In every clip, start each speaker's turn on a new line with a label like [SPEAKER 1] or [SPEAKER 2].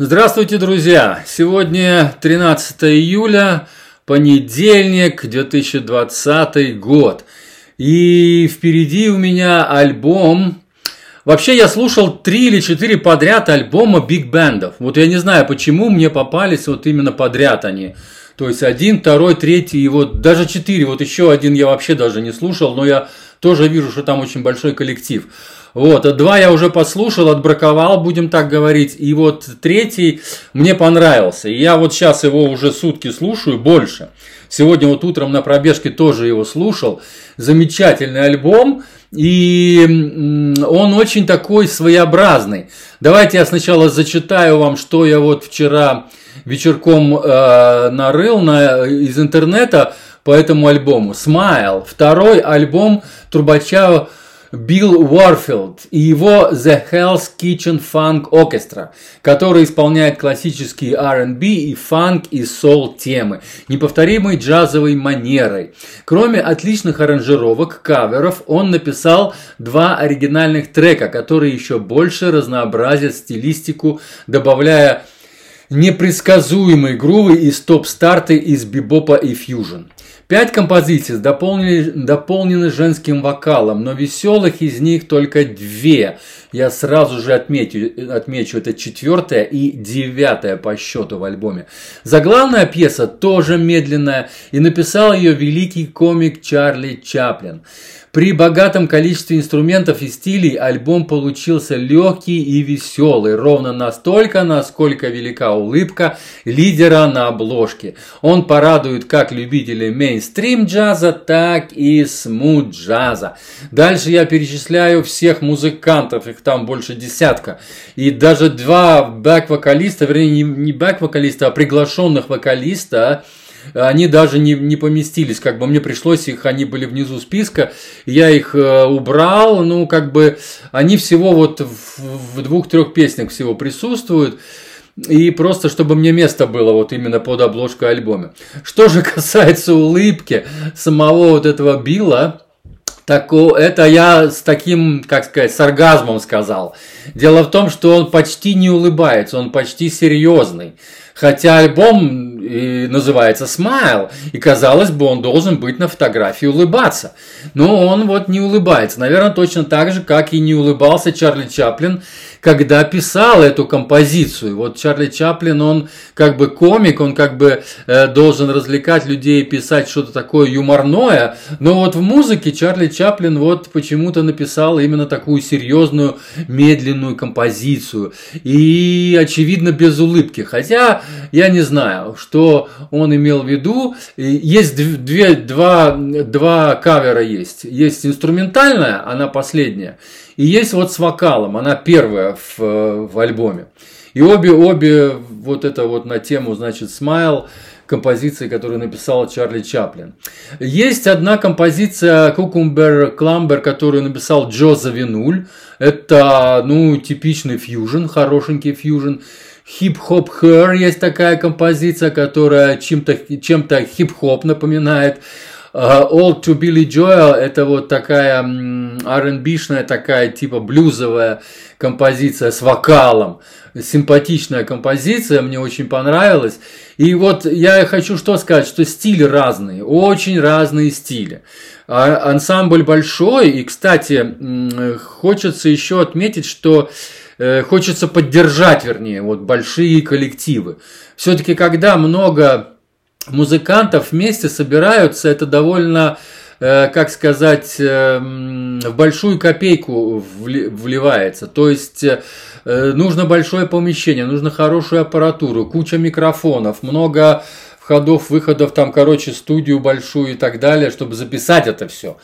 [SPEAKER 1] Здравствуйте, друзья! Сегодня 13 июля, понедельник, 2020 год. И впереди у меня альбом. Вообще я слушал три или четыре подряд альбома биг-бендов. Вот я не знаю, почему мне попались вот именно подряд они. То есть один, второй, третий, и вот даже четыре. Вот еще один я вообще даже не слушал, но я тоже вижу, что там очень большой коллектив. Вот, а два я уже послушал, отбраковал, будем так говорить. И вот третий мне понравился. И я вот сейчас его уже сутки слушаю, больше. Сегодня вот утром на пробежке тоже его слушал. Замечательный альбом. И он очень такой своеобразный. Давайте я сначала зачитаю вам, что я вот вчера вечерком э, нарыл на, из интернета по этому альбому. Smile. Второй альбом Трубача Билл Уорфилд и его The Hell's Kitchen Funk Orchestra, который исполняет классические R&B и фанк и сол темы, неповторимой джазовой манерой. Кроме отличных аранжировок, каверов, он написал два оригинальных трека, которые еще больше разнообразят стилистику, добавляя непредсказуемые грувы и стоп-старты из бибопа и фьюжн. Пять композиций дополнены, дополнены женским вокалом, но веселых из них только две. Я сразу же отмечу, отмечу это четвертая и девятая по счету в альбоме. Заглавная пьеса тоже медленная, и написал ее великий комик Чарли Чаплин. При богатом количестве инструментов и стилей альбом получился легкий и веселый, ровно настолько, насколько велика улыбка лидера на обложке. Он порадует как любителей мейнстрим джаза, так и смут джаза. Дальше я перечисляю всех музыкантов, их там больше десятка. И даже два бэк-вокалиста, вернее не бэк-вокалиста, а приглашенных вокалиста, они даже не, не поместились, как бы мне пришлось их, они были внизу списка, я их э, убрал, ну, как бы, они всего вот в, в двух-трех песнях всего присутствуют, и просто чтобы мне место было вот именно под обложкой альбома. Что же касается улыбки самого вот этого Билла, так это я с таким, как сказать, сарказмом сказал. Дело в том, что он почти не улыбается, он почти серьезный. Хотя альбом и называется Smile, и казалось бы, он должен быть на фотографии улыбаться. Но он вот не улыбается. Наверное, точно так же, как и не улыбался Чарли Чаплин, когда писал эту композицию. Вот Чарли Чаплин, он как бы комик, он как бы э, должен развлекать людей, писать что-то такое юморное, но вот в музыке Чарли Чаплин вот почему-то написал именно такую серьезную, медленную композицию. И, очевидно, без улыбки. Хотя я не знаю, что он имел в виду. Есть две, два, два кавера есть. Есть инструментальная, она последняя. И есть вот с вокалом, она первая в, в альбоме. И обе, обе вот это вот на тему, значит, Smile, композиции, которую написал Чарли Чаплин. Есть одна композиция Cucumber Slumber, которую написал Джо Завинуль. Это, ну, типичный фьюжн, хорошенький фьюжн. Хип-хоп хэр есть такая композиция, которая чем-то чем хип-хоп напоминает. All to Billy Joel это вот такая R&B-шная, такая типа блюзовая композиция с вокалом. Симпатичная композиция, мне очень понравилась. И вот я хочу что сказать, что стили разные, очень разные стили. А, ансамбль большой, и, кстати, хочется еще отметить, что Э, хочется поддержать, вернее, вот большие коллективы. Все-таки, когда много музыкантов вместе собираются, это довольно э, как сказать, э, в большую копейку вливается. То есть нужно большое помещение, нужно хорошую аппаратуру, куча микрофонов, много входов, выходов, там, короче, студию большую и так далее, чтобы записать это все.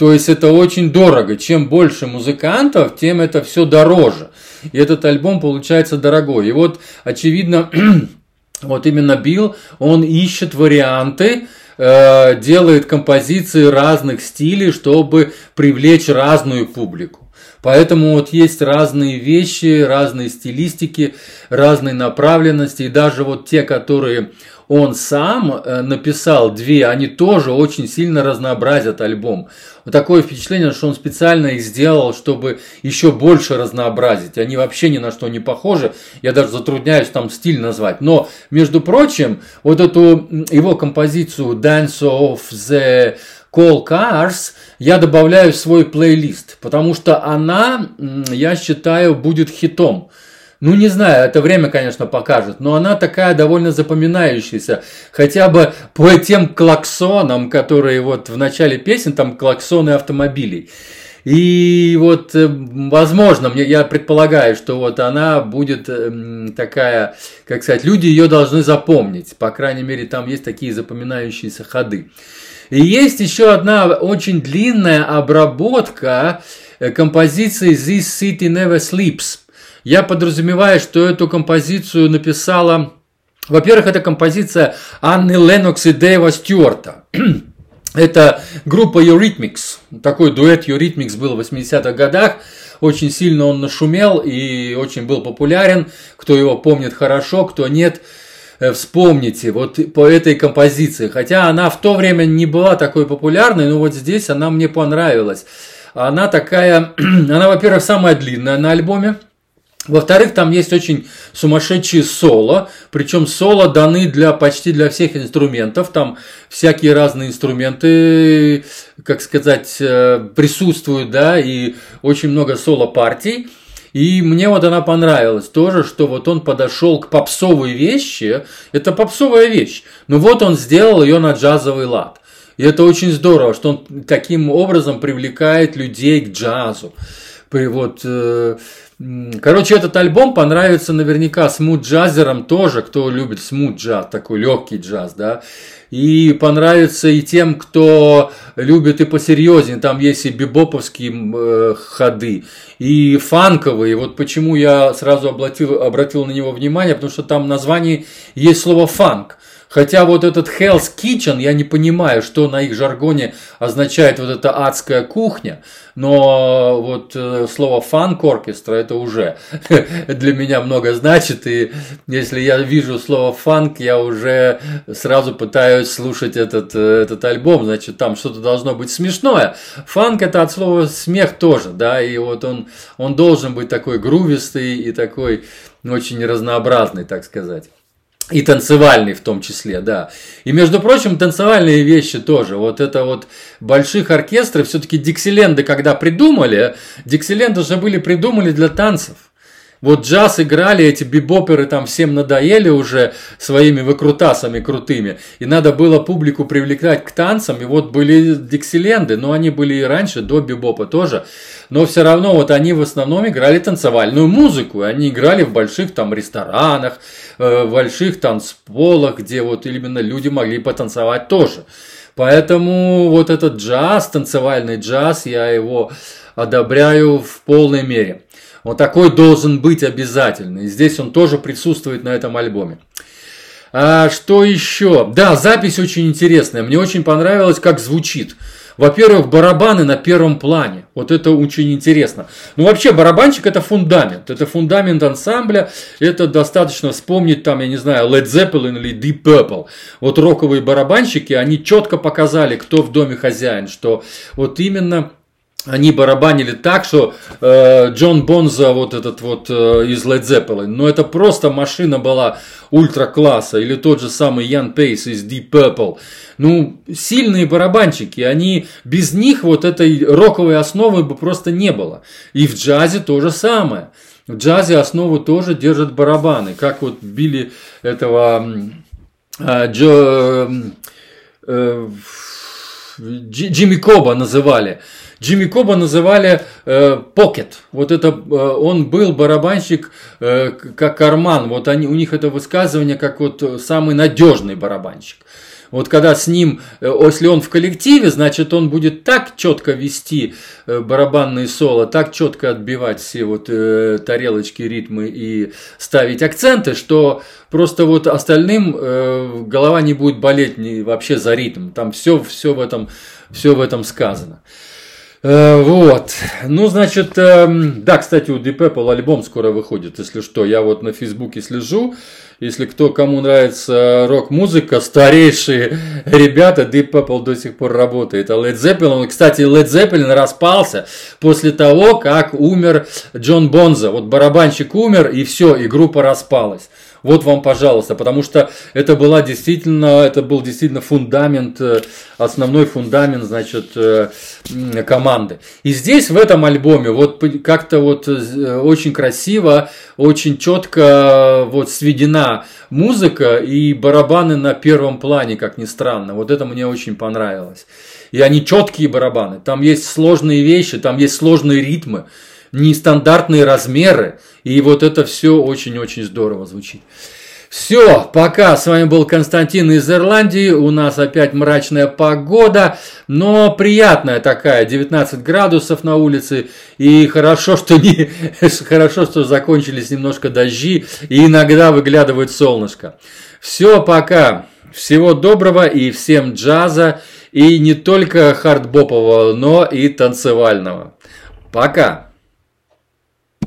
[SPEAKER 1] То есть это очень дорого. Чем больше музыкантов, тем это все дороже. И этот альбом получается дорогой. И вот, очевидно, вот именно Билл, он ищет варианты, э, делает композиции разных стилей, чтобы привлечь разную публику. Поэтому вот есть разные вещи, разные стилистики, разные направленности, и даже вот те, которые он сам э, написал две, они тоже очень сильно разнообразят альбом. Вот такое впечатление, что он специально их сделал, чтобы еще больше разнообразить. Они вообще ни на что не похожи. Я даже затрудняюсь там стиль назвать. Но, между прочим, вот эту его композицию Dance of the Call Cars я добавляю в свой плейлист, потому что она, я считаю, будет хитом. Ну, не знаю, это время, конечно, покажет, но она такая довольно запоминающаяся. Хотя бы по тем клаксонам, которые вот в начале песен, там клаксоны автомобилей. И вот, э, возможно, мне, я предполагаю, что вот она будет эм, такая, как сказать, люди ее должны запомнить. По крайней мере, там есть такие запоминающиеся ходы. И есть еще одна очень длинная обработка э, композиции This City Never Sleeps. Я подразумеваю, что эту композицию написала... Во-первых, это композиция Анны Ленокс и Дэйва Стюарта. Это группа Eurythmics. Такой дуэт Eurythmics был в 80-х годах. Очень сильно он нашумел и очень был популярен. Кто его помнит хорошо, кто нет, вспомните вот по этой композиции. Хотя она в то время не была такой популярной, но вот здесь она мне понравилась. Она такая, она, во-первых, самая длинная на альбоме. Во-вторых, там есть очень сумасшедшие соло, причем соло даны для почти для всех инструментов, там всякие разные инструменты, как сказать, э, присутствуют, да, и очень много соло партий. И мне вот она понравилась тоже, что вот он подошел к попсовой вещи. Это попсовая вещь. Но вот он сделал ее на джазовый лад. И это очень здорово, что он таким образом привлекает людей к джазу. Вот, э, Короче, этот альбом понравится наверняка смут-джазерам тоже, кто любит смут-джаз, такой легкий джаз, да. И понравится и тем, кто любит и посерьезнее. Там есть и бибоповские э, ходы, и фанковые. Вот почему я сразу обратил, обратил на него внимание, потому что там в названии есть слово фанк. Хотя вот этот Hell's Kitchen, я не понимаю, что на их жаргоне означает вот эта адская кухня, но вот э, слово фанк оркестра это уже для меня много значит, и если я вижу слово фанк, я уже сразу пытаюсь слушать этот, э, этот альбом, значит там что-то должно быть смешное. Фанк это от слова смех тоже, да, и вот он, он должен быть такой грувистый и такой очень разнообразный, так сказать. И танцевальный в том числе, да. И, между прочим, танцевальные вещи тоже. Вот это вот больших оркестров, все-таки Диксиленды, когда придумали, Диксиленды же были придумали для танцев. Вот джаз играли, эти бибоперы там всем надоели уже своими выкрутасами крутыми. И надо было публику привлекать к танцам. И вот были диксиленды, но они были и раньше, до бибопа тоже. Но все равно вот они в основном играли танцевальную музыку. Они играли в больших там ресторанах, э, в больших танцполах, где вот именно люди могли потанцевать тоже. Поэтому вот этот джаз, танцевальный джаз, я его одобряю в полной мере. Вот такой должен быть обязательно. И здесь он тоже присутствует на этом альбоме. А что еще? Да, запись очень интересная. Мне очень понравилось, как звучит. Во-первых, барабаны на первом плане. Вот это очень интересно. Ну, вообще, барабанчик это фундамент. Это фундамент ансамбля. Это достаточно вспомнить там, я не знаю, Led Zeppelin или Deep Purple. Вот роковые барабанщики, они четко показали, кто в доме хозяин. Что вот именно они барабанили так, что э, Джон Бонза, вот этот вот э, из Led Zeppelin, но это просто машина была ультра класса, или тот же самый Ян Пейс из Deep Purple. Ну, сильные барабанщики, они без них вот этой роковой основы бы просто не было. И в джазе то же самое. В джазе основу тоже держат барабаны, как вот били этого э, Джо, э, Джимми Коба называли. Джимми Коба называли э, Pocket. Вот это э, он был барабанщик э, как карман. Вот они, у них это высказывание как вот самый надежный барабанщик. Вот когда с ним, э, если он в коллективе, значит он будет так четко вести э, барабанные соло, так четко отбивать все вот э, тарелочки, ритмы и ставить акценты, что просто вот остальным э, голова не будет болеть ни, вообще за ритм. Там все, все в этом, все в этом сказано. Э, вот. Ну, значит, эм, да, кстати, у Deep Apple альбом скоро выходит, если что. Я вот на Фейсбуке слежу. Если кто, кому нравится рок-музыка, старейшие ребята, Deep Purple до сих пор работает. А Led Zeppelin, кстати, Led Zeppelin распался после того, как умер Джон Бонза. Вот барабанщик умер, и все, и группа распалась. Вот вам, пожалуйста, потому что это была действительно, это был действительно фундамент, э, основной фундамент, значит, э, команды. И здесь в этом альбоме вот как-то вот э, очень красиво, очень четко вот сведена музыка и барабаны на первом плане, как ни странно. Вот это мне очень понравилось. И они четкие барабаны. Там есть сложные вещи, там есть сложные ритмы нестандартные размеры. И вот это все очень-очень здорово звучит. Все, пока. С вами был Константин из Ирландии. У нас опять мрачная погода, но приятная такая, 19 градусов на улице. И хорошо, что не, хорошо, что закончились немножко дожди и иногда выглядывает солнышко. Все, пока. Всего доброго и всем джаза, и не только хардбопового, но и танцевального. Пока!